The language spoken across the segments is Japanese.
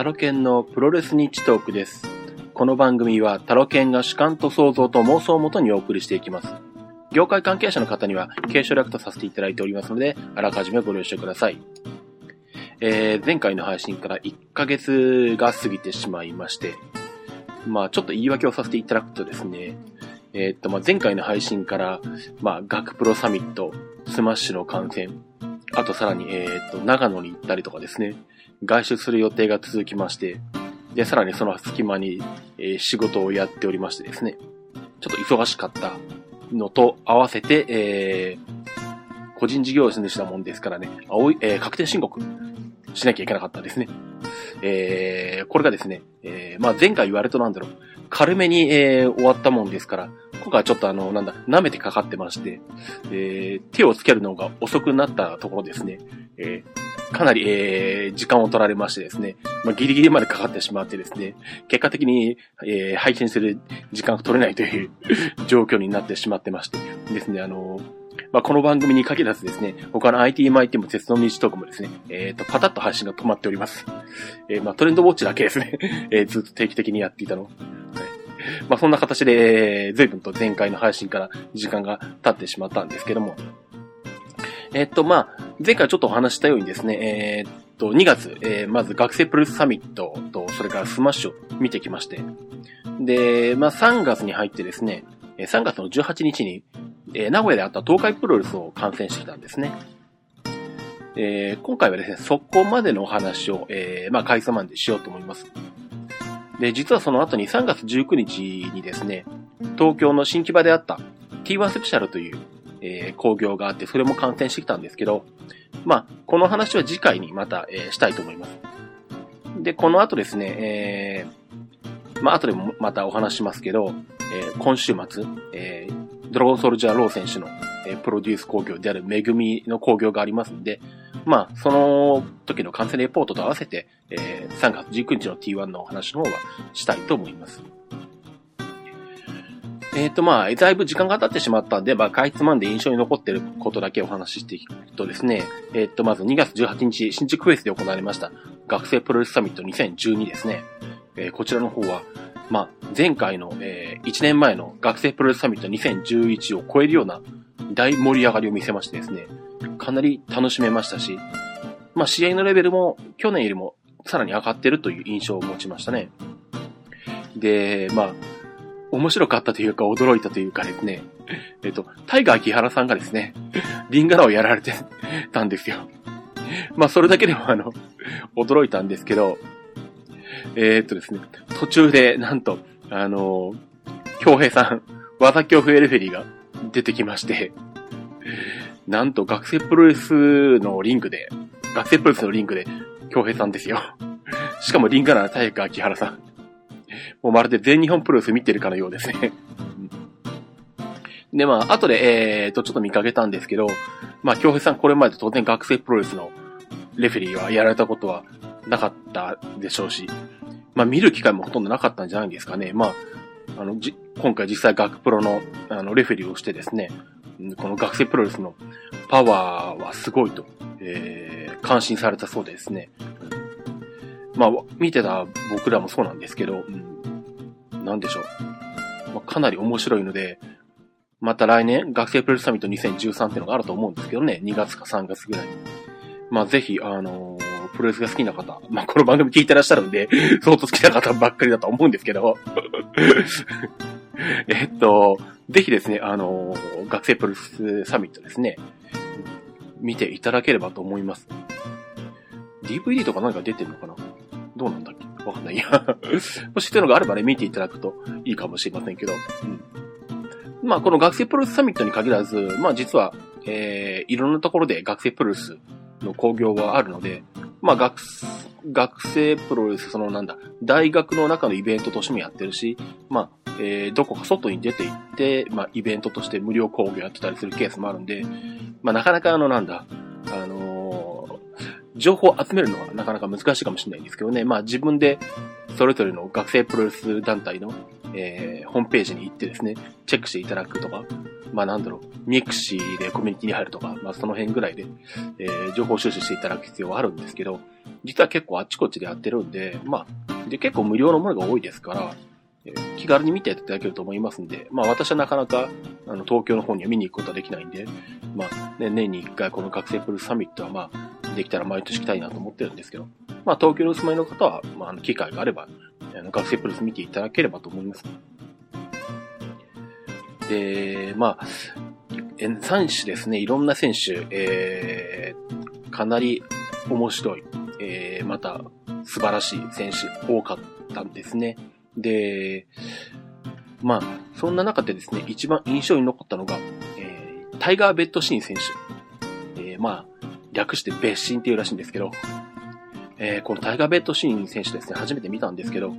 タロケンのプロレスニッチトークです。この番組はタロケンが主観と想像と妄想をもとにお送りしていきます。業界関係者の方には敬称略とさせていただいておりますので、あらかじめご了承ください。えー、前回の配信から1ヶ月が過ぎてしまいまして、まあちょっと言い訳をさせていただくとですね、えー、っと、まあ前回の配信から、まあ学プロサミット、スマッシュの観戦、あとさらに、えー、っと、長野に行ったりとかですね、外出する予定が続きまして、で、さらにその隙間に、え仕事をやっておりましてですね、ちょっと忙しかったのと合わせて、えー、個人事業主なもんですからね、青い、えー確定申告しなきゃいけなかったですね。えー、これがですね、えー、まあ前回言われとなんだろう、軽めに、えー終わったもんですから、今回はちょっとあの、なんだ、舐めてかかってまして、えー手をつけるのが遅くなったところですね、えーかなり、えー時間を取られましてですね、まあ、ギリギリまでかかってしまってですね、結果的に、えー配信する時間が取れないという 状況になってしまってまして。ですね、あのまあ、この番組に限らずですね、他の IT マイティも鉄道日トークもですね、えっ、と、パタッと配信が止まっております。えーまあ、トレンドウォッチだけですね、えーずっと定期的にやっていたの。まあ、そんな形で、えー随分と前回の配信から時間が経ってしまったんですけども、えっと、まあ、前回ちょっとお話したようにですね、えーっと、2月、えーまず学生プロレスサミットと、それからスマッシュを見てきまして、で、まあ、3月に入ってですね、3月の18日に、えー名古屋であった東海プロレスを観戦してきたんですね。えー今回はですね、そこまでのお話を、えーまあ、回数までしようと思います。で、実はその後に3月19日にですね、東京の新木場であった T1 スペシャルという、えー工業があって、それも観戦してきたんですけど、まあ、この話は次回にまた、えーしたいと思います。で、この後ですね、えーまあ、後でもまたお話しますけど、えー今週末、えードラゴンソルジャーロー選手の、えープロデュース工業であるめぐみの工業がありますんで、まあ、その時の観戦レポートと合わせて、えー3月19日の T1 のお話の方はしたいと思います。えっ、と、まあ、だいぶ時間が経ってしまったんで、まあ、かいつまんで印象に残っていることだけお話ししていくとですね、えっ、と、まず2月18日、新宿フェスで行われました、学生プロレスサミット2012ですね。えーこちらの方は、まあ、前回の、え1年前の学生プロレスサミット2011を超えるような大盛り上がりを見せましてですね、かなり楽しめましたし、まあ、試合のレベルも去年よりもさらに上がってるという印象を持ちましたね。で、まあ、面白かったというか驚いたというかですね、えっと、タイガー木原さんがですね、リンガラをやられてたんですよ。まあ、それだけでもあの、驚いたんですけど、えーっとですね、途中で、なんと、あの、京平さん、技強風レフェリーが出てきまして、なんと学生プロレスのリングで、学生プロレスのリングで、京平さんですよ。しかもリンガラのタイガー木原さん。もうまるで全日本プロレス見てるかのようですね。で、まあ、後で、えーと、ちょっと見かけたんですけど、まあ、京平さんこれまで当然学生プロレスのレフェリーはやられたことはなかったでしょうし、まあ、見る機会もほとんどなかったんじゃないんですかね。まあ、あの、じ、今回実際学プロの、あの、レフェリーをしてですね、この学生プロレスのパワーはすごいと、えー、感心されたそうでですね。まあ、見てた僕らもそうなんですけど、うん、なんでしょう。まあ、かなり面白いので、また来年、学生プロレスサミット2013っていうのがあると思うんですけどね、2月か3月ぐらいに。まあ、ぜひ、あのープロレスが好きな方、まあ、この番組聞いてらっしゃるんで、相当好きな方ばっかりだと思うんですけど、えっと、ぜひですね、あの学生プロレスサミットですね、見ていただければと思います。DVD とか何か出てるのかな？どうなんだっけ？わかんないや。もしそういうのがあればね、見ていただくといいかもしれませんけど。うん。まあ、この学生プロレスサミットに限らず、まあ実は、えー、いろんなところで学生プロレスの興行はあるので、まあ学、学生プロレス、そのなんだ、大学の中のイベントとしてもやってるし、まあ、えー、どこか外に出て行って、まあ、イベントとして無料興行やってたりするケースもあるんで、まあ、なかなかあの、なんだ、あのー情報を集めるのはなかなか難しいかもしれないんですけどね。まあ自分でそれぞれの学生プロレス団体のえー、ホームページに行ってですね、チェックしていただくとか、まあなんだろう、ミクシーでコミュニティに入るとか、まあその辺ぐらいで、えー、情報収集していただく必要はあるんですけど、実は結構あっちこっちでやってるんで、まあ、で結構無料のものが多いですから、えー、気軽に見ていただけると思いますんで、まあ私はなかなか、あの、東京の方には見に行くことはできないんで、まあ、ね、年に一回この学生プルサミットはまあ、できたら毎年来たいなと思ってるんですけど、まあ東京にお住まいの方は、まあ、機会があれば、あの学生プルス見ていただければと思います。で、まあ、選手ですね、いろんな選手、えー、かなり面白い、えー、また素晴らしい選手多かったんですね。で、まあ、そんな中でですね、一番印象に残ったのが、えー、タイガー・ベッドシーン選手。えー、まあ、略してベッシンっていうらしいんですけど、えー、このタイガー・ベッドシーン選手ですね、初めて見たんですけど、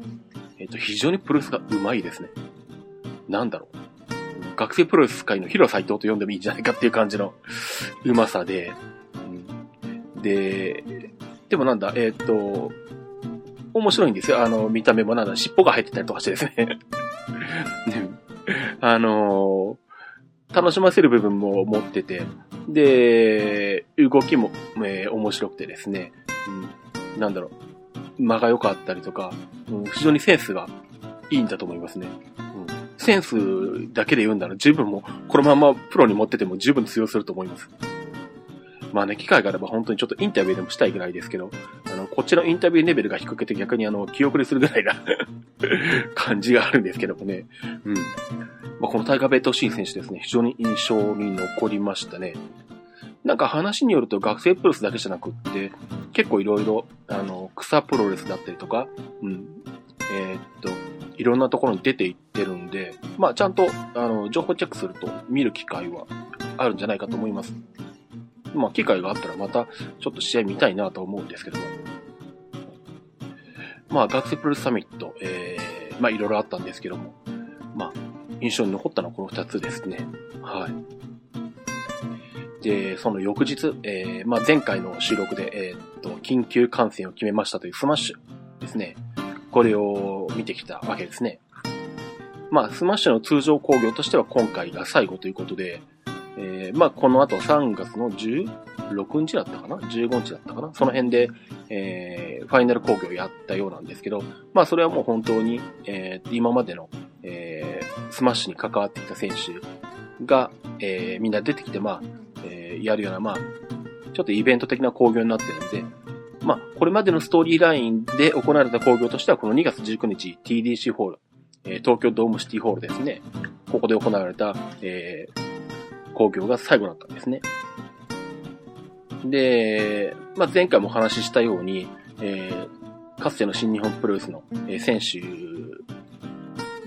えっ、ー、と、非常にプロレスが上手いですね。なんだろう。学生プロレス界のヒロ斎藤と呼んでもいいんじゃないかっていう感じの上手さで、うん、で、でもなんだ、えっ、ー、と、面白いんですよ。あの、見た目もなんだ、尻尾が入ってたりとかしてですね。あのー、楽しませる部分も持ってて、で、動きも、えー、面白くてですね、うん、なんだろう、間が良かったりとか、うん、非常にセンスがいいんだと思いますね。センスだけで言うんだら十分も、このままプロに持ってても十分通用すると思います。まあね、機会があれば本当にちょっとインタビューでもしたいぐらいですけど、あの、こっちのインタビューレベルが低くて逆にあの、気遅れするぐらいな感じがあるんですけどもね。うん。まあ、このタイガー・ベッドシーン選手ですね、非常に印象に残りましたね。なんか話によると学生プロレスだけじゃなくって、結構いろいろ、あの、草プロレスだったりとか、うん。えー、っと、いろんなところに出ていってるんで、まあちゃんと、あの、情報チェックすると見る機会はあるんじゃないかと思います。まあ機会があったらまたちょっと試合見たいなと思うんですけども。まあ学生プロレスサミット、えー、まあいろいろあったんですけども、まあ印象に残ったのはこの二つですね。はい。で、その翌日、えー、まあ前回の収録で、えー、っと、緊急観戦を決めましたというスマッシュですね。これを見てきたわけですね。まあ、スマッシュの通常興行としては今回が最後ということで、えー、まあ、この後3月の16日だったかな ?15 日だったかな？その辺で、えー、ファイナル興行やったようなんですけど、まあ、それはもう本当に、えー、今までの、えー、スマッシュに関わっていた選手が、えー、みんな出てきて、まあ、えー、やるような、まあ、ちょっとイベント的な興行になってるんで、まあ、これまでのストーリーラインで行われた興行としては、この2月19日 TDC ホール、えー、東京ドームシティホールですね。ここで行われた、えー、興行が最後だったんですね。で、まあ、前回もお話ししたように、えー、かつての新日本プロレスの、え、選手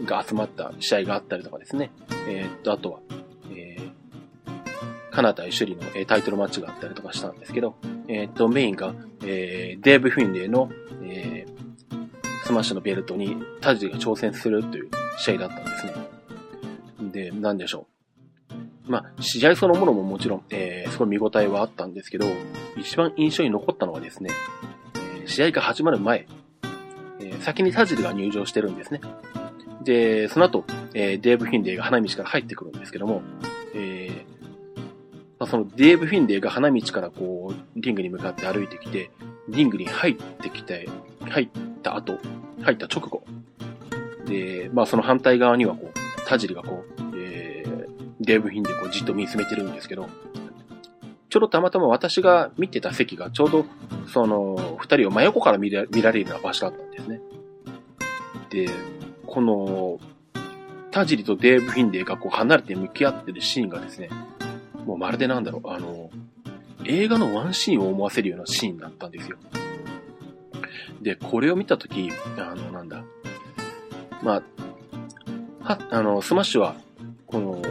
が集まった試合があったりとかですね。えー、っと、あとは、華名対朱里の、え、タイトルマッチがあったりとかしたんですけど、えっ、と、メインが、えー、デーブ・フィンレイの、えー、スマッシュのベルトにタジリが挑戦するという試合だったんですね。で、なんでしょう。まあ、試合そのものももちろん、えー、すごい見応えはあったんですけど、一番印象に残ったのはですね、えー、試合が始まる前、えー、先にタジリが入場してるんですね。で、その後、えー、デーブ・フィンレイが花道から入ってくるんですけども、えー、まあ、そのデーブ・フィンレイが花道からこう、リングに向かって歩いてきて、リングに入ってきて、入った後、入った直後。で、まあその反対側にはこう、タジリがこう、えー、デーブ・フィンレイこうじっと見つめてるんですけど、ちょうどたまたま私が見てた席がちょうど、その、二人を真横から見ら見られるような場所だったんですね。で、この、タジリとデーブ・フィンレイがこう離れて向き合ってるシーンがですね、もうまるでなんだろう、あの、映画のワンシーンを思わせるようなシーンだったんですよ。で、これを見たとき、あの、なんだ、まあ、は、あの、スマッシュは、この、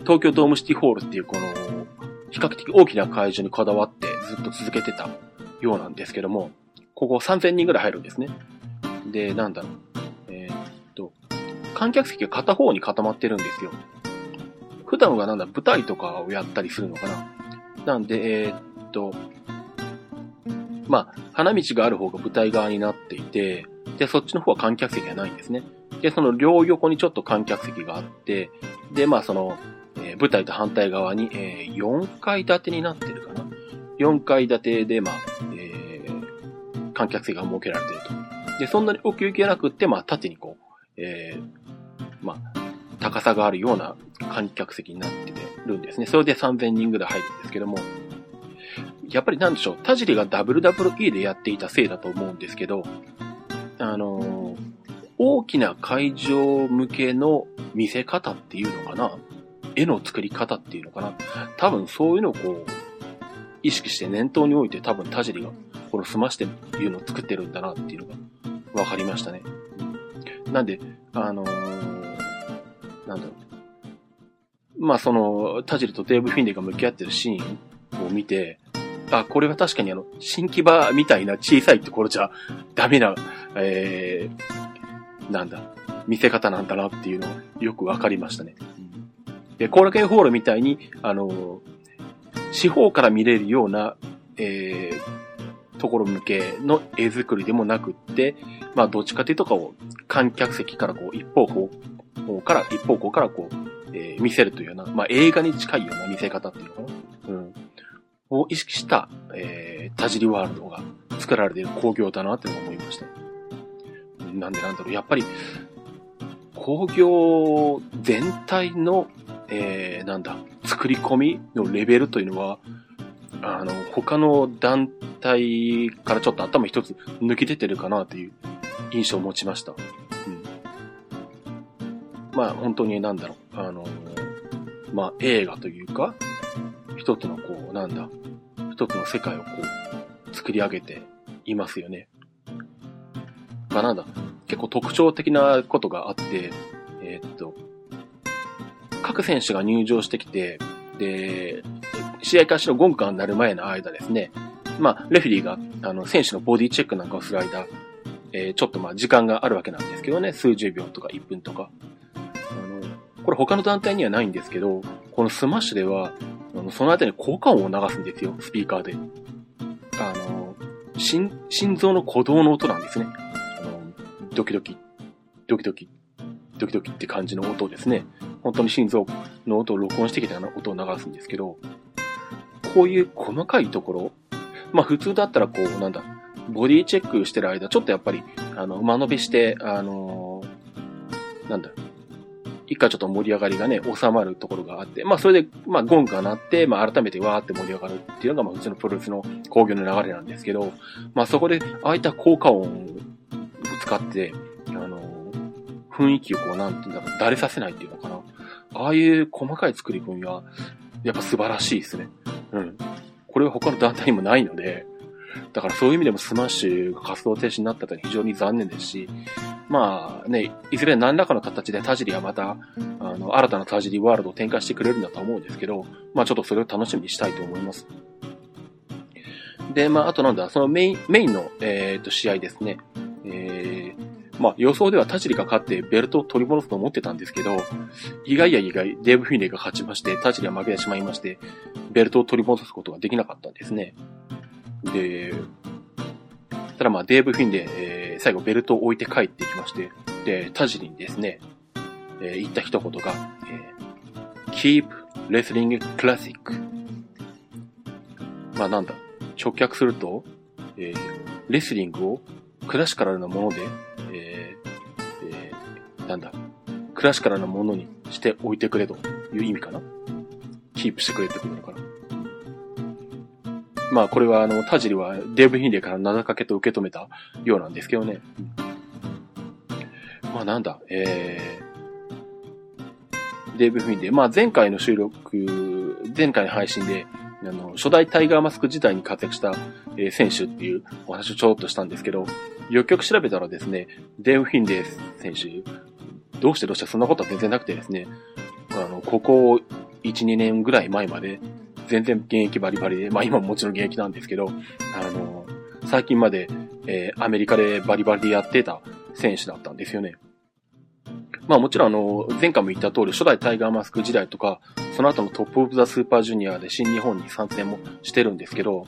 東京ドームシティホールっていうこの、比較的大きな会場にこだわってずっと続けてたようなんですけども、ここ3000人ぐらい入るんですね。で、なんだろう。えー、っと、観客席が片方に固まってるんですよ。普段はなんだ、舞台とかをやったりするのかな。なんで、えー、っと、まあ、花道がある方が舞台側になっていて、で、そっちの方は観客席がないんですね。で、その両横にちょっと観客席があって、で、まあその、えー、舞台と反対側に、えー、4階建てになってるかな。4階建てで、まあ、えー、観客席が設けられてると。で、そんなに奥行きがなくって、まあ、縦にこう、えー、まあ、高さがあるような観客席になってるんですね。それで3000人ぐらい入るんですけども、やっぱりなんでしょう、田尻が WWE でやっていたせいだと思うんですけど、あのー、大きな会場向けの見せ方っていうのかな絵の作り方っていうのかな多分そういうのをこう、意識して念頭に置いて多分田尻がこの済ましてっていうのを作ってるんだなっていうのが分かりましたね。なんで、あのー、なんだろう。まあその、田尻とデーブ・フィンレイが向き合ってるシーンを見て、あ、これは確かにあの、新木場みたいな小さいところじゃダメな、えー、なんだ、見せ方なんだなっていうのはよくわかりましたね。で、後楽園ホールみたいに、あの、四方から見れるような、えー、ところ向けの絵作りでもなくって、まあ、どっちかというとこう、観客席からこう、一方向から、一方向からこう、えー、見せるというような、まあ、映画に近いような見せ方っていうのかな。うん。を意識した、えー、田尻ワールドが作られている工業だなって思いました。なんでなんだろう、やっぱり、工業全体の、えー、なんだ、作り込みのレベルというのは、あの、他の団体からちょっと頭一つ抜き出てるかなという印象を持ちました。うん。まあ、本当になんだろう、あの、まあ、映画というか、一つのこう、なんだ、一つの世界をこう、作り上げていますよね。まあ、なんだ、結構特徴的なことがあって、えー、っと、各選手が入場してきて、で、試合開始のゴングが鳴る前の間ですね、まあ、レフェリーが、あの、選手のボディチェックなんかをする間、えー、ちょっとまあ、時間があるわけなんですけどね、数十秒とか1分とか。他の団体にはないんですけど、このスマッシュでは、あのその後に効果音を流すんですよ、スピーカーで。あの、心、心臓の鼓動の音なんですね。あの、ドキドキ、ドキドキ、ドキドキって感じの音ですね。本当に心臓の音を録音してきたような音を流すんですけど、こういう細かいところ、まあ普通だったらこう、なんだ、ボディチェックしてる間、ちょっとやっぱり、あの、間延びして、あの、なんだ、一回ちょっと盛り上がりがね、収まるところがあって、まあそれで、まあゴンが鳴って、まあ改めてわーって盛り上がるっていうのが、まあうちのプロレスの工業の流れなんですけど、まあそこで、ああいった効果音を使って、あの雰囲気をこう、なんていうんだろう、だれさせないっていうのかな。ああいう細かい作り込みは、やっぱ素晴らしいですね。うん。これは他の団体にもないので、だからそういう意味でもスマッシュが活動停止になったとは非常に残念ですし、まあね、いずれ何らかの形で田尻はまた、あの、新たな田尻ワールドを展開してくれるんだと思うんですけど、まあちょっとそれを楽しみにしたいと思います。で、まああとなんだ、そのメイン、メインの、えー、っと、試合ですね。えー、まあ予想では田尻が勝ってベルトを取り戻すと思ってたんですけど、意外や意外、デーブ・フィンレイが勝ちまして、田尻は負けてしまいまして、ベルトを取り戻すことができなかったんですね。で、ただまあデーブ・フィンレイ、えー、最後ベルトを置いて帰ってきまして、で、田尻にですね、えー、言った一言が、えー、Keep Wrestling Classic。まあなんだ、直訳すると、えー、レスリングをクラシカルなものでええなんだ、クラシカルなものにしておいてくれという意味かな。キープしてくれってことなのかな。まあこれはあの、田尻はデーブ・ヒンレイから名かけと受け止めたようなんですけどね。まあなんだ、えー、デーブ・ヒンレイ。まあ前回の収録、前回の配信で、あの、初代タイガーマスク時代に活躍した、えー、選手っていうお話をちょっとしたんですけど、よくよく調べたらですね、デーブ・ヒンレイ選手、どうしてどうしてそんなことは全然なくてですね、あの、ここ1、2年ぐらい前まで、全然現役バリバリで、まあ今ももちろん現役なんですけど、あの、最近まで、えー、アメリカでバリバリでやってた選手だったんですよね。まあもちろんあの、前回も言った通り、初代タイガーマスク時代とか、その後のトップオブザスーパージュニアで新日本に参戦もしてるんですけど、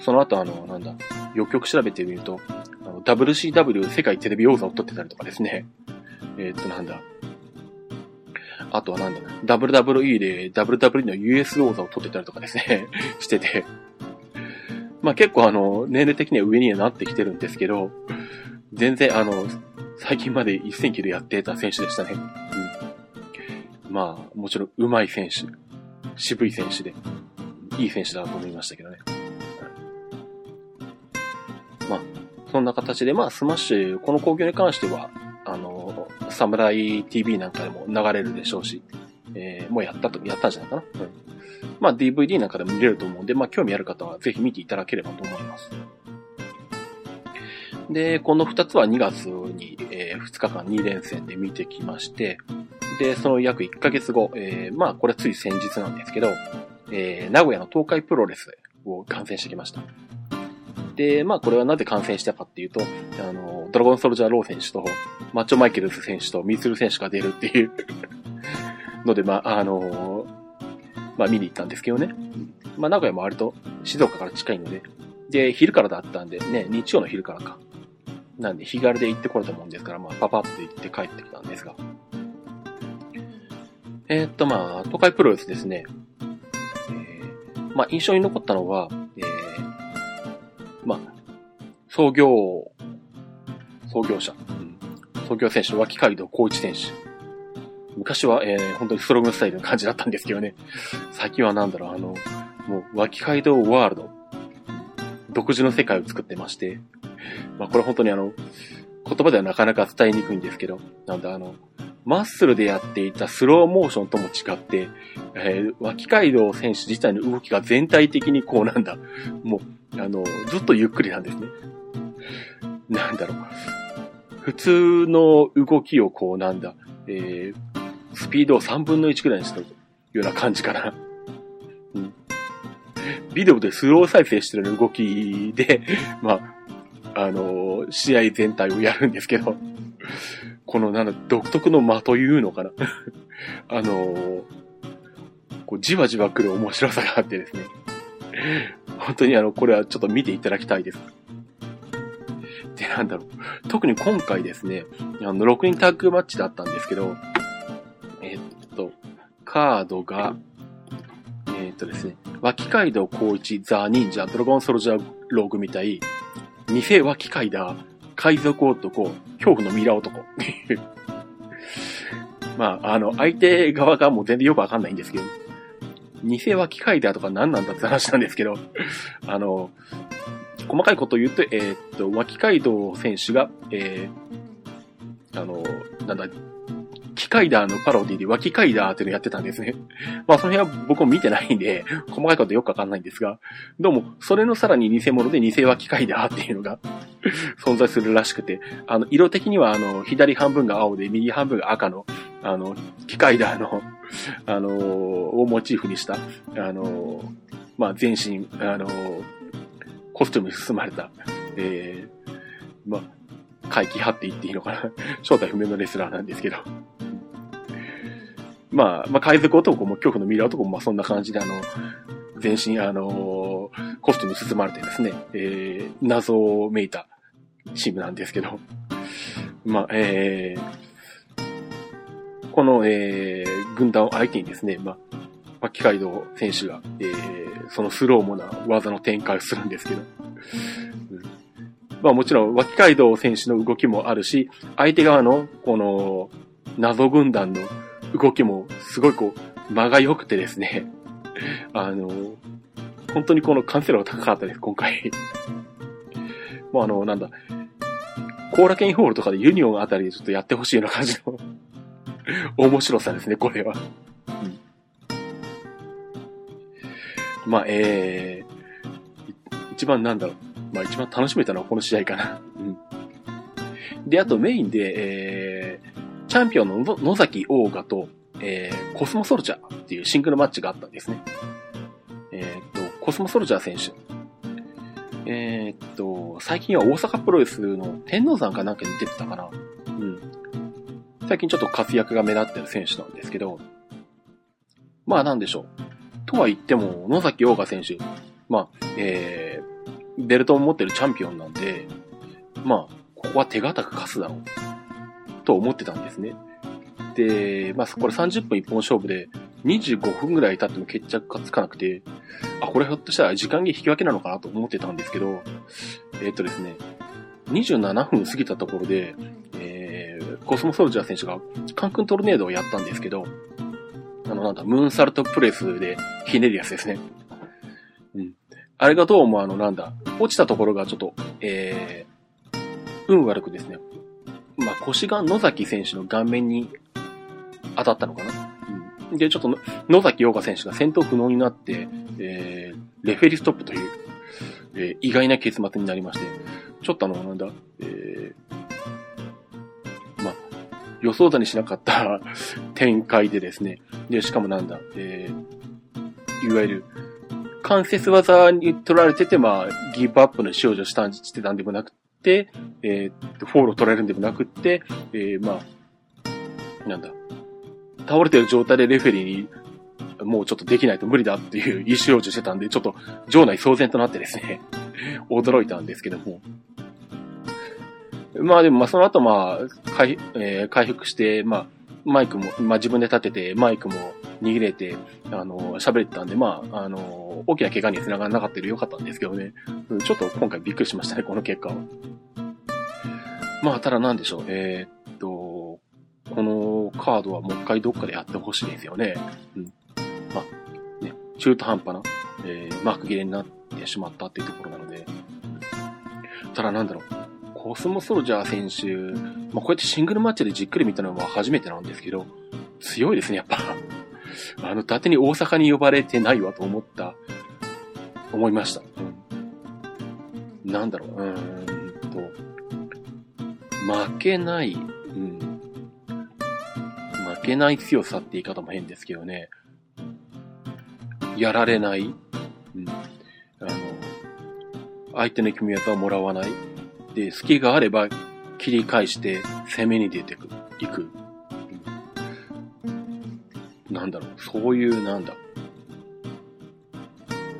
その後あの、なんだ、よくよく調べてみると、WCW 世界テレビ王座を取ってたりとかですね、えー、っと、なんだ。あとはなんだ、WWE で WWE の US 王座を取ってたりとかですね、してて。まあ結構あの、年齢的には上にはなってきてるんですけど、全然あの、最近まで一線級でやってた選手でしたね。うん。まあ、もちろん上手い選手、渋い選手で、いい選手だと思いましたけどね。まあ、そんな形で、まあ、スマッシュ、この興行に関しては、あの、サムライ TV なんかでも流れるでしょうし、えー、もうやったと、やったんじゃないかな。うん。まあ、DVD なんかでも見れると思うんで、まあ、興味ある方はぜひ見ていただければと思います。で、この2つは2月に、えー、2日間2連戦で見てきまして、で、その約1ヶ月後、えー、まあ、これつい先日なんですけど、えー、名古屋の東海プロレスを観戦してきました。で、まあこれはなぜ観戦したかっていうと、あの、ドラゴンソルジャーロー選手と、マッチョマイケルズ選手とミツル選手が出るっていうので、まあ、あのまあ見に行ったんですけどね。まあ名古屋も割と静岡から近いので、で、昼からだったんで、ね、日曜の昼からか。なんで、日軽で行ってこれたもんですから、まあ、パパッと行って帰ってきたんですが。えー、っと、まあ、東海プロレスですね。えー、まあ、印象に残ったのは、えー、まあ、創業、創業者、うん、創業選手脇街道光一選手。昔は、えー、本当にストロングスタイルの感じだったんですけどね。最近はなんだろう、あの、もう、脇街道ワールド。独自の世界を作ってまして。まあ、これ本当にあの、言葉ではなかなか伝えにくいんですけど、なんだあの、マッスルでやっていたスローモーションとも違って、えー、脇街道選手自体の動きが全体的にこうなんだ、もう、あの、ずっとゆっくりなんですね。なんだろう。普通の動きをこうなんだ、えー、スピードを3分の1くらいにしたような感じかな。うん。ビデオでスロー再生してる動きで、まあ、あのー、試合全体をやるんですけど、このなんだ、独特の間というのかな。あのー、こうじわじわ来る面白さがあってですね。本当にあの、これはちょっと見ていただきたいです。で、なんだろう。特に今回ですね、あの、6人タッグマッチだったんですけど、えっと、カードが、えっとですね、脇街道光一、ザ・忍者、ドラゴンソルジャーローグみたい、偽脇街道、海賊男、恐怖のミイラ男っていう。まあ、あの、相手側がもう全然よくわかんないんですけど、偽は機械だとか何なんだって話なんですけど、あの、細かいことを言うと、えー、っと、脇街道選手が、えー、あの、なんだ、機械ダーのパロディで脇階ダーっていうのをやってたんですね。まあその辺は僕も見てないんで、細かいことよくわかんないんですが、どうも、それのさらに偽物で偽脇階ダーっていうのが 存在するらしくて、あの、色的にはあの、左半分が青で右半分が赤の、あの、機械ダーの、あのをモチーフにした、あのまあ全身、あのコスチュームに包まれた、えー、まあ、回帰派って言っていいのかな 正体不明のレスラーなんですけど。まあ、まあ、海賊男も恐怖のミイラ男もまあそんな感じであの、全身あのー、コスチュームに包まれてですね、えー、謎をめいたチームなんですけど、まあ、えー、この、えー、軍団を相手にですね、まあ、巻街道選手が、えー、そのスローモな技の展開をするんですけど、まあもちろん、脇街道選手の動きもあるし、相手側の、この、謎軍団の動きもすごいこう、間が良くてですね、あの、本当にこの完成度が高かったです、今回。もうあの、なんだ、コーラケンホールとかでユニオンあたりでちょっとやってほしいような感じの 面白さですね、これは。まあ、えー、一番なんだろう。まあ一番楽しめたのはこの試合かな。うん。で、あとメインで、えー、チャンピオンの野崎オーガと、えー、コスモソルジャーっていうシングルマッチがあったんですね。えー、っと、コスモソルジャー選手。えー、っと、最近は大阪プロレスの天皇山かなんかに出てたかな。うん。最近ちょっと活躍が目立ってる選手なんですけど、まあなんでしょう。とは言っても、野崎オーガ選手、まあ、えー、ベルトを持ってるチャンピオンなんで、まあ、ここは手堅く勝つだろう。と思ってたんですね。で、まあ、これ30分一本勝負で、25分ぐらい経っても決着がつかなくて、あ、これひょっとしたら時間切引き分けなのかなと思ってたんですけど、えー、っとですね、27分過ぎたところで、えー、コスモソルジャー選手がカンクントルネードをやったんですけど、あの、なんだ、ムーンサルトプレスでひねるやつですね。うん。あれがどうもあの、なんだ、落ちたところがちょっと、えー、運悪くですね、まあ、腰が野崎選手の顔面に当たったのかな。うん。で、ちょっと野崎陽香選手が戦闘不能になって、えー、レフェリストップという、えー、意外な結末になりまして、ちょっとあの、なんだ、えー、予想だにしなかった 展開でですね、で、しかもなんだ、えー、いわゆる、関節技に取られてて、まあ、ギブアップの少女したん、してたんでもなくて、えー、フォールを取られるんでもなくって、えー、まあ、なんだ、倒れてる状態でレフェリーに、もうちょっとできないと無理だっていう 意思表示してたんで、ちょっと場内騒然となってですね、驚いたんですけども。まあでも、まあその後まあ、回、えー、回復して、まあ、マイクも、まあ自分で立てて、マイクも握れて、あの、喋れてたんで、まあ、あの、大きな怪我に繋がらなかったでよかったんですけどね。ちょっと今回びっくりしましたね、この結果は。まあ、ただなんでしょう。えー、っと、このカードはもう一回どっかでやってほしいですよね。うん。まあ、ね、中途半端な、えー、マーク切れになってしまったっていうところなので。ただなんだろう。コスモソルジャー選手、まあ、こうやってシングルマッチでじっくり見たのは初めてなんですけど、強いですね、やっぱ。あの、伊達に大阪に呼ばれてないわと思った、思いました。うん。なんだろう、うーんと、負けない、うん。負けない強さって言い方も変ですけどね。やられない。うん。あの、相手の組み技をもらわない。で、隙があれば切り返して攻めに出てく、行く。なんだろう、そういうなんだ。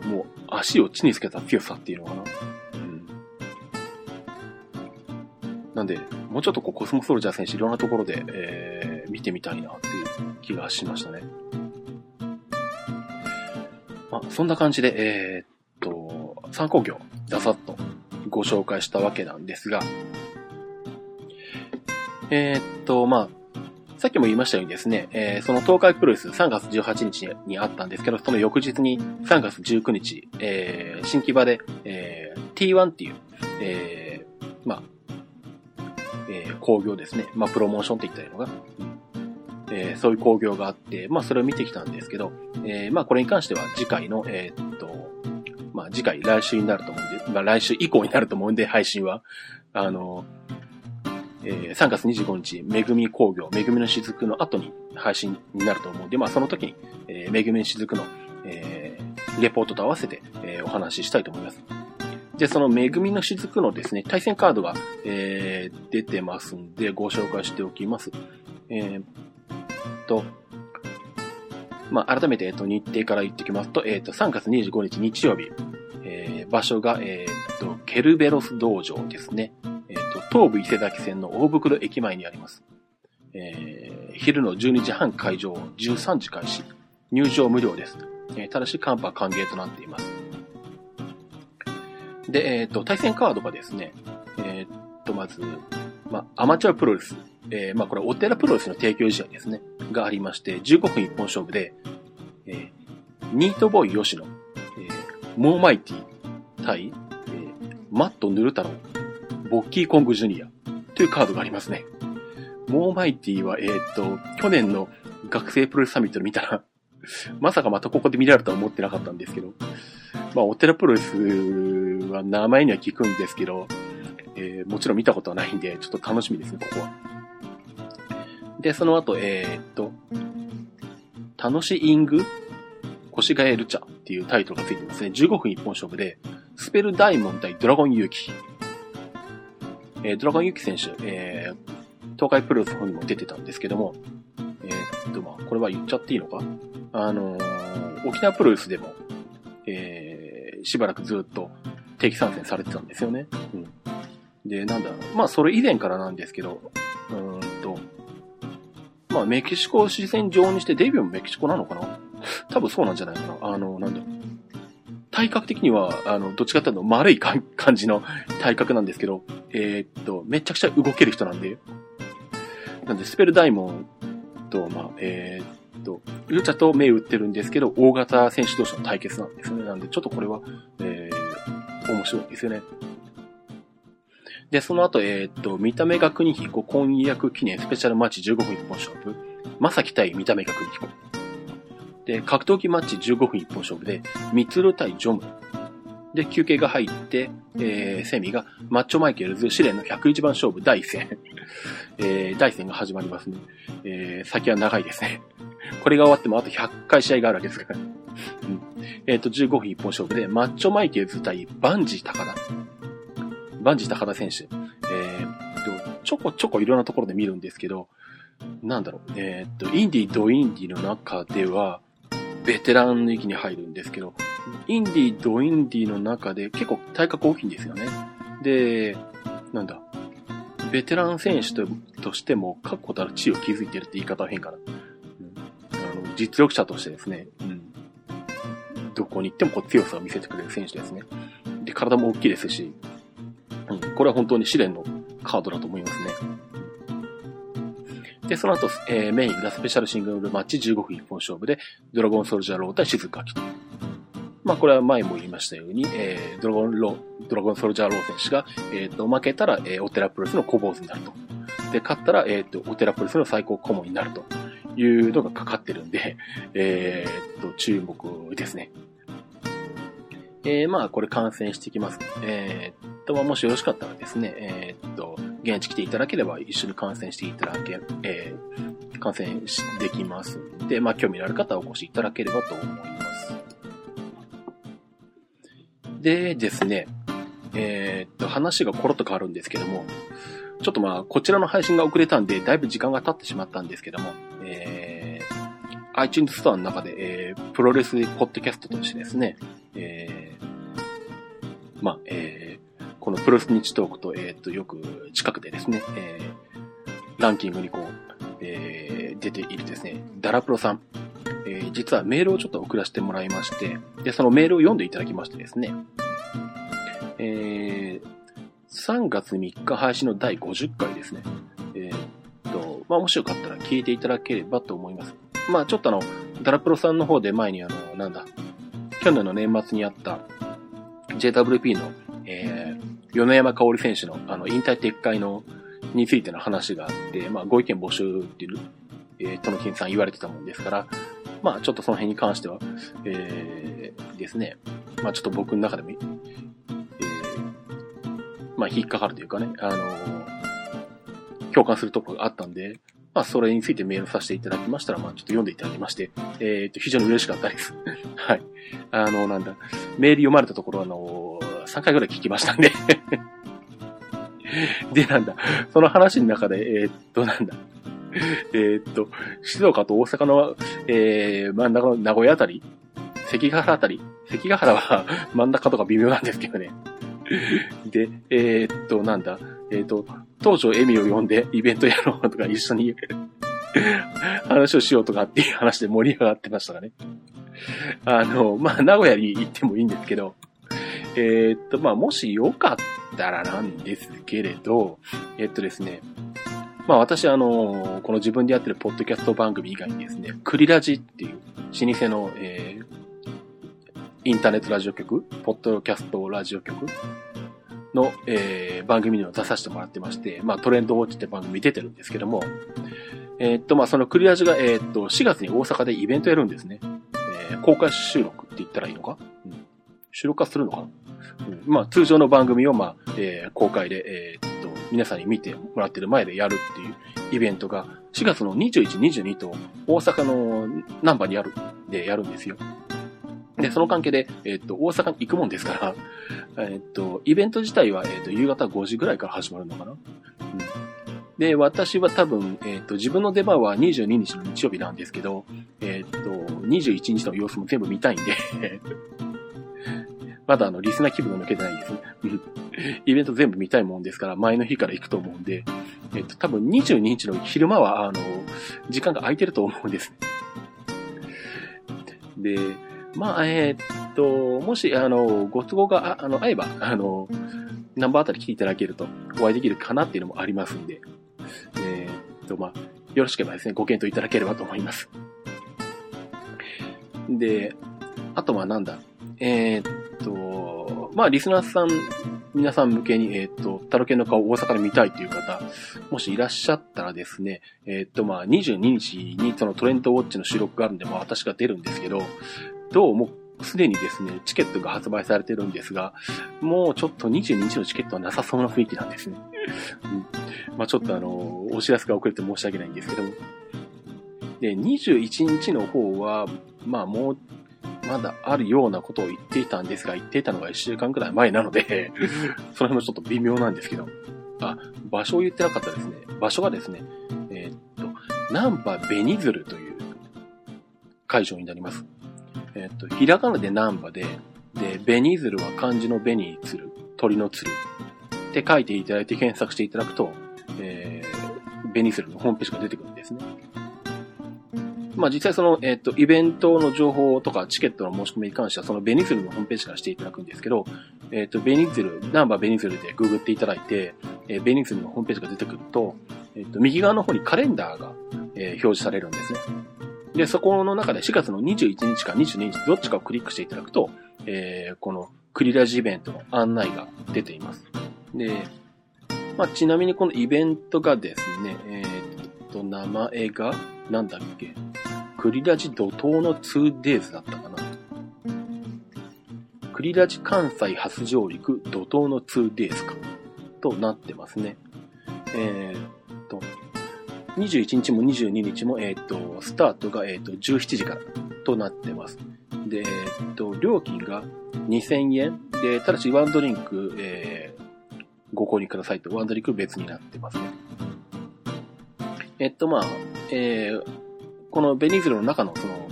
もう足を地につけた強さっていうのかな。うん。なんで、もうちょっとこうコスモソルジャー選手いろんなところで、えー、見てみたいなっていう気がしましたね。まあ、そんな感じで、えー、っと、参考業、ざさっとご紹介したわけなんですが、えー、っと、まあ、さっきも言いましたようにですね、えー、その東海プロレス3月18日にあったんですけど、その翌日に3月19日、えー、新木場で、えー、T1 っていう、えー、まあ、えー、工業ですね。まあ、プロモーションって言ったらいいのが、えー、そういう工業があって、まあ、それを見てきたんですけど、えー、まあ、これに関しては次回の、えー、っと、まあ、次回、来週になると思うん、まあ、来週以降になると思うんで、配信は。あの、えー、3月25日、めぐみ工業、めぐみの雫の後に配信になると思うんで、まあその時に、えー、めぐみの雫の、えー、レポートと合わせて、えー、お話ししたいと思います。で、そのめぐみの雫のですね、対戦カードが、えー、出てますんで、ご紹介しておきます。えー、と、まあ、改めて、えっと、日程から言ってきますと、えっと、3月25日日曜日、場所が、えっと、ケルベロス道場ですね。えっと東武伊勢崎線の大袋駅前にあります。えー、昼の12時半会場、13時開始。入場無料です。えー、ただし、カンパ歓迎となっています。で、えっ、ー、と、対戦カードがですね、えっ、と、まず、まアマチュアプロレス。えまこれ、お寺プロレスの提供試合ですね。がありまして、15分一本勝負で、えニートボーイ吉野、えモーマイティ対、えマットヌル太郎、ボッキーコングジュニアというカードがありますね。モーマイティは、えー、っと、去年の学生プロレスサミットで見たら まさかまたここで見られるとは思ってなかったんですけど、まあ、お寺プロレスは名前には聞くんですけど、えー、もちろん見たことはないんで、ちょっと楽しみですね、ここは。で、その後、えー、っと、楽しイング腰がえルチャっていうタイトルがついてますね。15分一本勝負で、スペルダイモン対ドラゴン勇気えー、ドラゴンユキ選手、えー、東海プロレスの方にも出てたんですけども、えー、っと、まあ、これは言っちゃっていいのか？あのー、沖縄プロレスでも、えー、しばらくずっと定期参戦されてたんですよね。うん。で、なんだろう。まあ、それ以前からなんですけど、うーんと、まあ、メキシコを視線上にしてデビューもメキシコなのかな？多分そうなんじゃないかな。あの、なんだろう。体格的には、あの、どっちかっていうと丸い感じの体格なんですけど、えー、っと、めちゃくちゃ動ける人なんで、なんで、スペルダイモンと、まあ、えー、っと、ルチャと目打ってるんですけど、大型選手同士の対決なんですね。なんで、ちょっとこれは、えー、面白いですよね。で、その後、えー、っと、見た目が国彦婚約記念スペシャルマッチ15分一本勝負。まさき対見た目が国彦。で、格闘技マッチ15分一本勝負で、ミツル対ジョム。で、休憩が入って、えー、セミがマッチョマイケルズ試練の101番勝負第一戦。えー、第一戦が始まりますね。えー、先は長いですね。これが終わってもあと100回試合があるわけですから。うん。えっ、ー、と、15分一本勝負で、マッチョマイケルズ対バンジー高田。バンジー高田選手。えー、と、ちょこちょこいろんなところで見るんですけど、なんだろう。えっ、と、インディー、ドインディの中では、ベテランの域に入るんですけど、インディー、ドインディの中で結構体格大きいんですよね。で、なんだ、ベテラン選手ととしても確固たる地位を築いてるって言い方は変かな。うん、あの実力者としてですね、うん、どこに行ってもこう強さを見せてくれる選手ですね。で、体も大きいですし、うん、これは本当に試練のカードだと思いますね。で、その後、えー、メインがスペシャルシングルマッチ15分一本勝負で、ドラゴンソルジャーロー対静かきと。まあ、これは前も言いましたように、えー、ドラゴンロー、ドラゴンソルジャーロー選手が、えっ、ー、と、負けたら、えー、オテラプロレスの小坊主になると。で、勝ったら、えっ、ー、と、オテラプロレスの最高顧問になるというのがかかってるんで、えっ、と、注目ですね。えー、まあ、これ観戦していきます。え、っと、もしよろしかったらですね、え、っと、現地来ていただければ一緒に観戦していただけ、えー、観戦できますんで、まあ、興味のある方はお越しいただければと思います。でですね、えー、っと、話がコロッと変わるんですけども、ちょっとまあ、こちらの配信が遅れたんで、だいぶ時間が経ってしまったんですけども、えー、iTunes ストアの中で、えー、プロレスポッドキャストとしてですね、えー、まあ、えー、このプロスニッチトークと、えっ、ー、と、よく近くでですね、えー、ランキングにこう、えー、出ているですね、ダラプロさん、えー、実はメールをちょっと送らせてもらいまして、で、そのメールを読んでいただきましてですね、えー、3月3日配信の第50回ですね。えー、っと、まあ、もしよかったら聞いていただければと思います。まあ、ちょっとあの、ダラプロさんの方で前にあの、なんだ、去年の年末にあった JWP の、えー、米山香織選手のあの、引退撤回の、についての話があって、まあ、ご意見募集っていう、えー、トノキンさん言われてたもんですから、まあ、ちょっとその辺に関しては、えー、ですね、まあ、ちょっと僕の中でも、えー、まあ、引っかかるというかね、あのー、共感するところがあったんで、まあ、それについてメールさせていただきましたら、まあ、ちょっと読んでいただきまして、えっ、と、非常に嬉しかったです。はい。あの、なんだ、メール読まれたところ、あの、3回ぐらい聞きましたんで で、なんだ、その話の中で、えー、っと、なんだ、えー、っと、静岡と大阪の、えー、真ん中の名古屋あたり、関ヶ原あたり、関ヶ原は真ん中とか微妙なんですけどね。で、えー、っと、なんだ、え、っと、当時エミを呼んでイベントやろうとか一緒に話をしようとかっていう話で盛り上がってましたかね。あの、まあ、名古屋に行ってもいいんですけど、えー、っと、まあ、もしよかったらなんですけれど、えっとですね、まあ私あの、この自分でやってるポッドキャスト番組以外にですね、クリラジっていう老舗の、えー、インターネットラジオ局、ポッドキャストラジオ局の、えー、番組には出させてもらってまして、まあトレンドウォッチって番組出てるんですけども、えー、っと、まあそのクリラジが、えー、っと、4月に大阪でイベントやるんですね。えー、公開収録って言ったらいいのか、収録化するのかな、うん、まあ通常の番組を、まあ、えー、公開で、えー、っと、皆さんに見てもらってる前でやるっていうイベントが、4月の21、22と大阪の南波にある、でやるんですよ。で、その関係で、えっ、と、大阪に行くもんですから、えっ、と、イベント自体は、えっ、と、夕方5時ぐらいから始まるのかな？うん、で、私は多分、えっ、と、自分の出番は22日の日曜日なんですけど、えっ、と、21日の様子も全部見たいんでまだあの、リスナー気分が抜けてないです。イベント全部見たいもんですから、前の日から行くと思うんで、えっと、多分22日の昼間は、あの、時間が空いてると思うんですね。で、まあ、えー、っと、もし、あの、ご都合が、ああの、合えば、あの、ナンバーあたり来ていただけるとお会いできるかなっていうのもありますんで、えー、っと、まあ、よろしければですね、ご検討いただければと思います。で、あとはなんだ、えー、っと、まあ、リスナーさん、皆さん向けに、えー、っと、タロケンの顔を大阪で見たいという方、もしいらっしゃったらですね、えー、っと、まあ、22日にそのトレンドウォッチの収録があるんで、まあ、私が出るんですけど、どうも、すでにですね、チケットが発売されてるんですが、もうちょっと22日のチケットはなさそうな雰囲気なんですね。うん、まあちょっとあの、お知らせが遅れて申し訳ないんですけども。で、21日の方は、まあもう、まだあるようなことを言っていたんですが、言っていたのが1週間くらい前なので その辺もちょっと微妙なんですけど。あ、場所を言ってなかったですね。場所がですね、えー、っと、ナンパベニズルという会場になります。えっと、ひらがなでナンバで、で、ベニズルは漢字のベにつる、鳥のつるって書いていただいて検索していただくと、えー、ベニズルのホームページが出てくるんですね。まあ実際その、えっ、と、イベントの情報とかチケットの申し込みに関しては、そのベニズルのホームページからしていただくんですけど、えっ、と、ベニズル、ナンバーベニズルでググっていただいて、えー、ベニズルのホームページが出てくると、えっ、と、右側の方にカレンダーが、えー、表示されるんですね。で、そこの中で4月の21日か22日、どっちかをクリックしていただくと、えー、このクリラジイベントの案内が出ています。で、まあ、ちなみにこのイベントがですね、えー、っと、名前が、なんだっけ、クリラジ怒涛の 2days だったかな。クリラジ関西初上陸怒涛の 2days か。となってますね。えー、21日も22日も、えっ、と、スタートが、えっ、と、17時からとなってます。で、えっ、と、料金が2000円。で、ただしワンドリンク、えー、ご購入くださいと、ワンドリンク別になってますね。えっと、まあ、えー、このベニズルの中のその、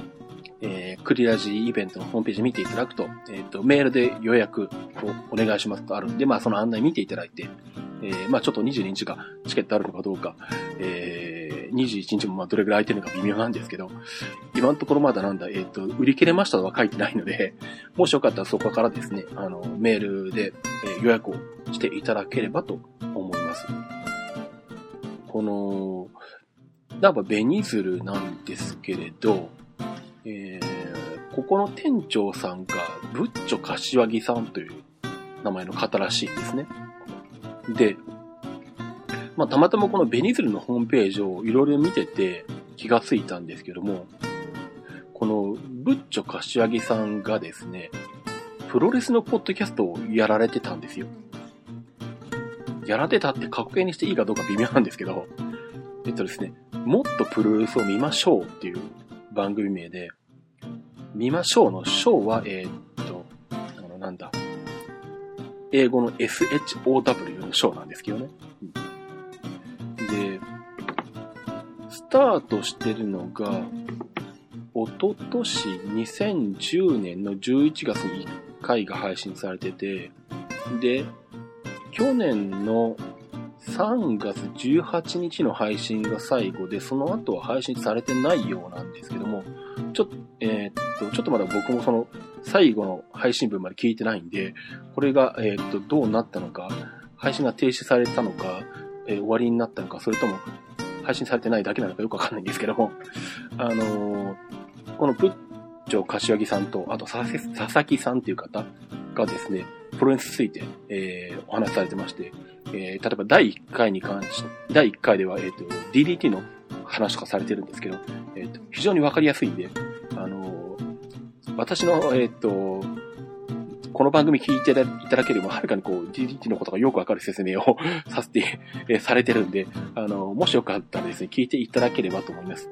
えー、クリラジーイベントのホームページ見ていただくと、えっ、と、メールで予約をお願いしますとあるんで、まあ、その案内見ていただいて、えー、まあ、ちょっと22日がチケットあるのかどうか、えー21日もまあどれぐらい空いてるのか微妙なんですけど、今のところまだなんだ、えっ、ー、と、売り切れましたとは書いてないので、もしよかったらそこからですね、あの、メールで、え予約をしていただければと思います。この、なんかベニズルなんですけれど、えー、ここの店長さんが、ブッチョ柏木さんという名前の方らしいんですね。で、まあ、たまたまこのベニズルのホームページをいろいろ見てて気がついたんですけども、このブッチョ柏木さんがですね、プロレスのポッドキャストをやられてたんですよ。やられてたって格好にしていいかどうか微妙なんですけど、えっとですね、もっとプロレスを見ましょうっていう番組名で、見ましょうのショーは、えー、っと、あの、なんだ、英語の SHOW のショーなんですけどね。で、スタートしてるのが、おととし2010年の11月に1回が配信されてて、で、去年の3月18日の配信が最後で、その後は配信されてないようなんですけども、ちょっと、えー、っと、ちょっとまだ僕もその最後の配信分まで聞いてないんで、これが、えー、っと、どうなったのか、配信が停止されたのか、えー、終わりになったのか、それとも配信されてないだけなのかよくわかんないんですけども、あのー、このプッチョ柏木さんと、あと佐々木さんっていう方がですね、プロレスについて、えー、お話しされてまして、えー、例えば第1回に関して、第1回では、えっ、ー、と、DDT の話とかされてるんですけど、えっ、と、非常にわかりやすいんで、あの、私の、えっ、と、この番組聞いていただければ、はるかにこう、DDT のことがよくわかる説明を させて、えされてるんで、あの、もしよかったらですね、聞いていただければと思います。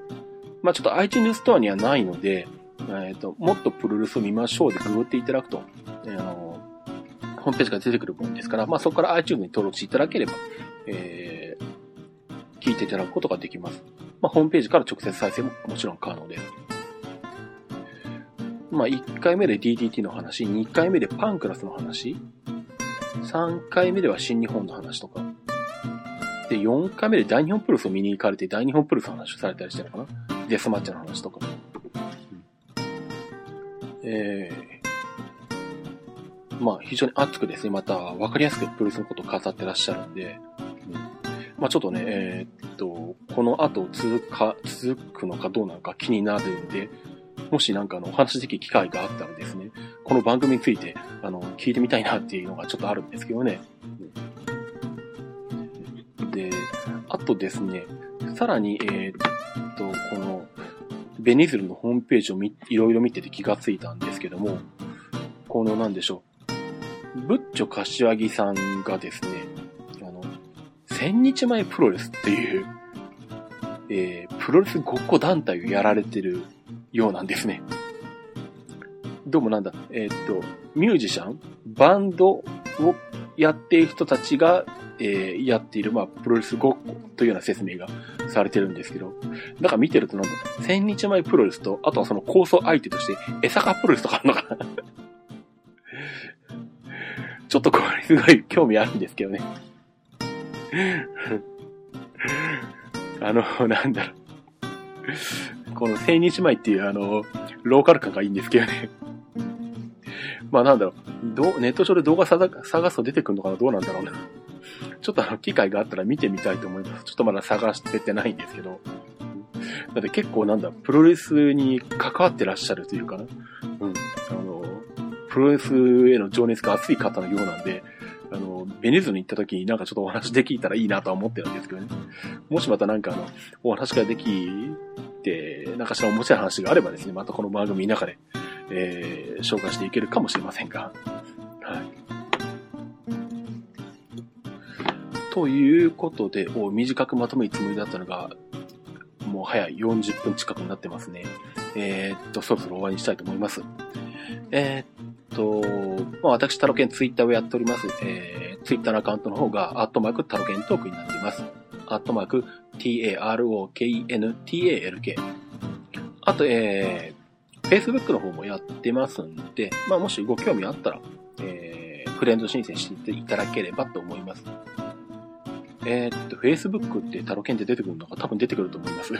まあちょっと iTunes ストアにはないので、えっ、と、もっとプロレスを見ましょうでググっていただくと、ホームページが出てくるもんですから、まあそこから iTunes に登録していただければ、えー、聞いていただくことができます。まあホームページから直接再生ももちろん可能です。まあ、1回目で DDT の話、2回目でパンクラスの話、3回目では新日本の話とか、で、4回目で大日本プロスを見に行かれて、大日本プロスの話をされたりしてるのかなデスマッチの話とか。えー、まあ、非常に熱くですね、また分かりやすくプロレスのことを語ってらっしゃるんで、まあちょっとね、えー、っと、この後続か、続くのかどうなのか気になるんで、もしなんかあの、お話できる機会があったらですね、この番組について、あの、聞いてみたいなっていうのがちょっとあるんですけどね。で、あとですね、さらに、えー、っと、この、ベニズルのホームページをみいろいろ見てて気がついたんですけども、このなんでしょう。ブッチョ柏木さんがですね、あの、千日前プロレスっていう、えー、プロレスごっこ団体をやられてるようなんですね。どうもなんだ、えー、っと、ミュージシャン、バンドをやっている人たちが、えー、やっている、まあ、プロレスごっこというような説明がされてるんですけど、だか見てるとなんだ、千日前プロレスと、あとはその構想相手として、エサカプロレスとかあるのかなちょっとこれすごい興味あるんですけどねあの、なんだろう。この千日前っていうあの、ローカル感がいいんですけどねまあなんだろう、どネット上で動画探すと出てくるのかなどうなんだろうな。ちょっとあの、機会があったら見てみたいと思います。ちょっとまだ探しててないんですけど。だって結構なんだ、プロレスに関わってらっしゃるというかな。うん。プロレスへの情熱が熱い方のようなんで、あの、ベネズに行った時になんかちょっとお話できたらいいなとは思ってるんですけどね。もしまたなんかあの、お話ができて、なんかしら面白い話があればですね、またこの番組の中で、えー、紹介していけるかもしれませんが。はい。ということで、お短くまとめるつもりだったのが、もう早い40分近くになってますね。えー、っと、そろそろ終わりにしたいと思います。えー、っと、まあ、私、タロケンツイッターをやっております。えー、ツイッターのアカウントの方が、アットマークタロケントークになっています。アットマーク、t-a-r-o-k-e-n-t-a-l-k。あと、えー、Facebook の方もやってますんで、まあ、もしご興味あったら、えー、フレンド申請していただければと思います。えー、っと、Facebook ってタロケンで出てくるのか多分出てくると思います。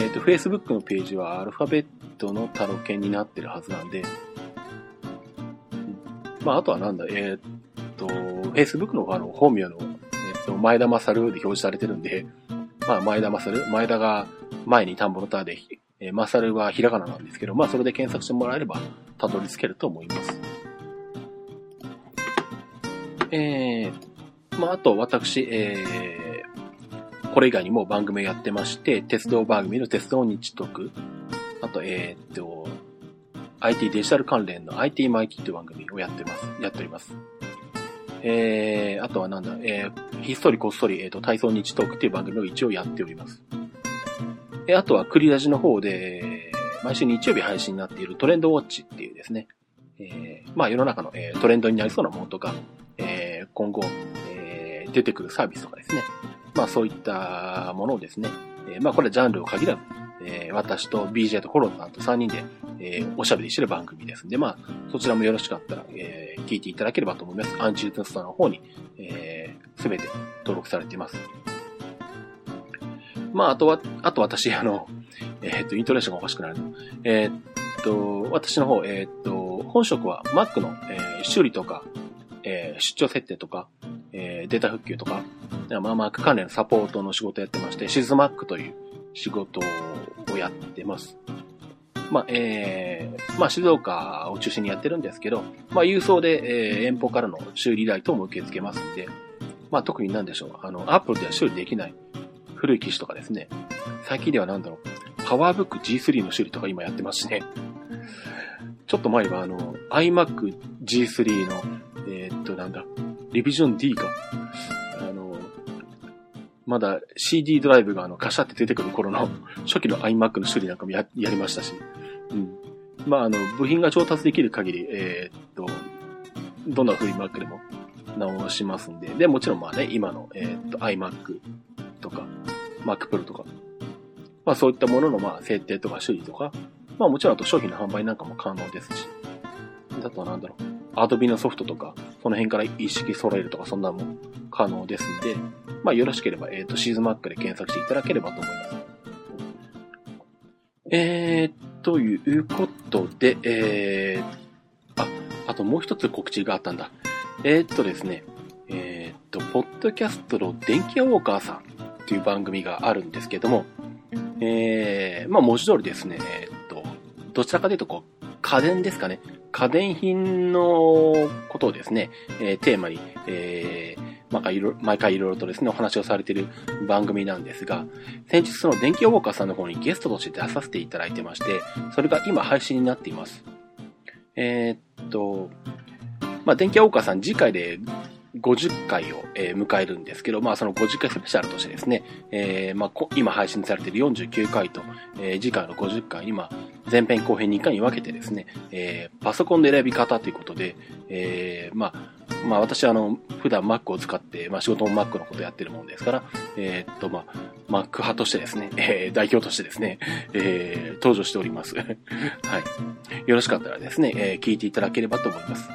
えっと、Facebook のページはアルファベットのタロケンになってるはずなんで、まあ、あとはなんだ、えー、っと、Facebook のあの本名の、えっと、前田正で表示されてるんで、まあ、前田正前田が前に田んぼの田でえー、マサルはひらがななんですけど、まあそれで検索してもらえればたどり着けると思います。えー、まああと私、えー、これ以外にも番組をやってまして、鉄道番組の鉄道日徳、あと、えー、っと、IT デジタル関連の IT マイキーという番組をやってます。やっております。えー、あとはなんだ、えー、ひっそりこっそり、えっ、ー、と、体操日トークっていう番組を一応やっております。えー、あとはクリラジの方で、毎週日曜日配信になっているトレンドウォッチっていうですね、えー、まあ世の中の、えー、トレンドになりそうなものとか、えー、今後、えー、出てくるサービスとかですね、まあそういったものをですね、えー、まあこれはジャンルを限らず、えー、私と BJ とコロナさんと3人で、えー、おしゃべりしてる番組ですんで、まあ、そちらもよろしかったら、えー、聞いていただければと思います。アンチュートストアの方に、えー、すべて登録されています。まあ、あとは、あと私、あの、え、っと、イントネーションがおかしくなる。え、っと、私の方、え、っと、本職は Mac の、えー、修理とか、えー、出張設定とか、えー、データ復旧とか、まあ、Mac 関連サポートの仕事やってまして、シズ Mac という仕事をやってます。まあ、えー、まあ、静岡を中心にやってるんですけど、まあ、郵送で、えー、遠方からの修理代等も受け付けますんで、まあ、特になんでしょう。あの、Apple では修理できない、古い機種とかですね。最近ではなんだろう、パワーブック G3 の修理とか今やってますしね。ちょっと前はあの、iMac G3 の、えー、っとなんだ、リビジョン D か。まだ CD ドライブがあの、カシャって出てくる頃の初期の iMac の修理なんかもややりましたし。うん。まあ、あの、部品が調達できる限り、えー、っと、どんな古い Mac でも直しますんで。で、もちろんまあね、今の、えー、っと、iMac とか、Mac Pro とか、まあそういったもののまあ設定とか修理とか、まあもちろんあと商品の販売なんかも可能ですし、あとはなんだろう、Adobe のソフトとか、その辺から意識揃えるとかそんなも可能ですんで、まあよろしければ、えっ、ー、と、シーズマックで検索していただければと思います。えー、ということで、えー、あ、あともう一つ告知があったんだ。えー、っとですね、えー、っと、ポッドキャストの電気ウォーカーさんっていう番組があるんですけども、えー、まあ文字通りですね、えー、っと、どちらかというとこう、家電ですかね。家電品のことをですね、えー、テーマに、えー、毎回いろいろとですね、お話をされている番組なんですが、先日その電気ウォーカーさんの方にゲストとして出させていただいてまして、それが今配信になっています。えー、っと、まあ、電気ウォーカーさん次回で50回を、迎えるんですけど、まあその50回スペシャルとしてですね、えー、まあ今配信されている49回と、えー、次回の50回に、まあ前編後編2回に分けてですね、えー、パソコンで選び方ということで、えー、まあ、まあ私はあの、普段 Mac を使って、まあ仕事も Mac のことやってるもんですから、えー、っとまあ、Mac 派としてですね、えー、代表としてですね、えー、登場しております。はい。よろしかったらですね、えー、聞いていただければと思います。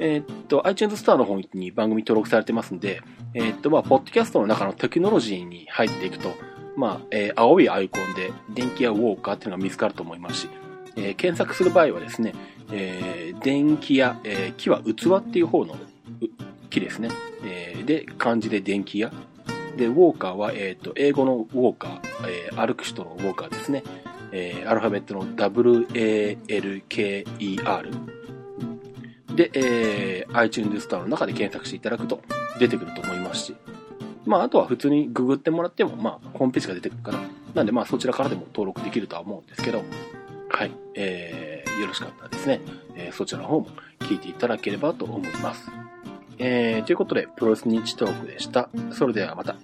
えー、っと、iTunes Store の方に番組登録されてますんで、えー、っと、まあ、ポッドキャストの中のテクノロジーに入っていくと、まあ、えー、青いアイコンで電気やウォーカーっていうのが見つかると思いますし、えー、検索する場合はですね、えー、電気や、えー、木は器っていう方の木ですね。えー、で、漢字で電気屋。で、ウォーカーは、えっ、ー、と、英語のウォーカー、えー、歩く人のウォーカーですね。えー、アルファベットの W-A-L-K-E-R。で、えー、iTunes ストアの中で検索していただくと出てくると思いますし、まあ、あとは普通にググってもらっても、まあ、ホームページが出てくるから。なんで、まあ、そちらからでも登録できるとは思うんですけど、はい、えー、よろしかったらですね、えー、そちらの方も聞いていただければと思います。えー、ということで、プロレスニッチトークでした。それではまた。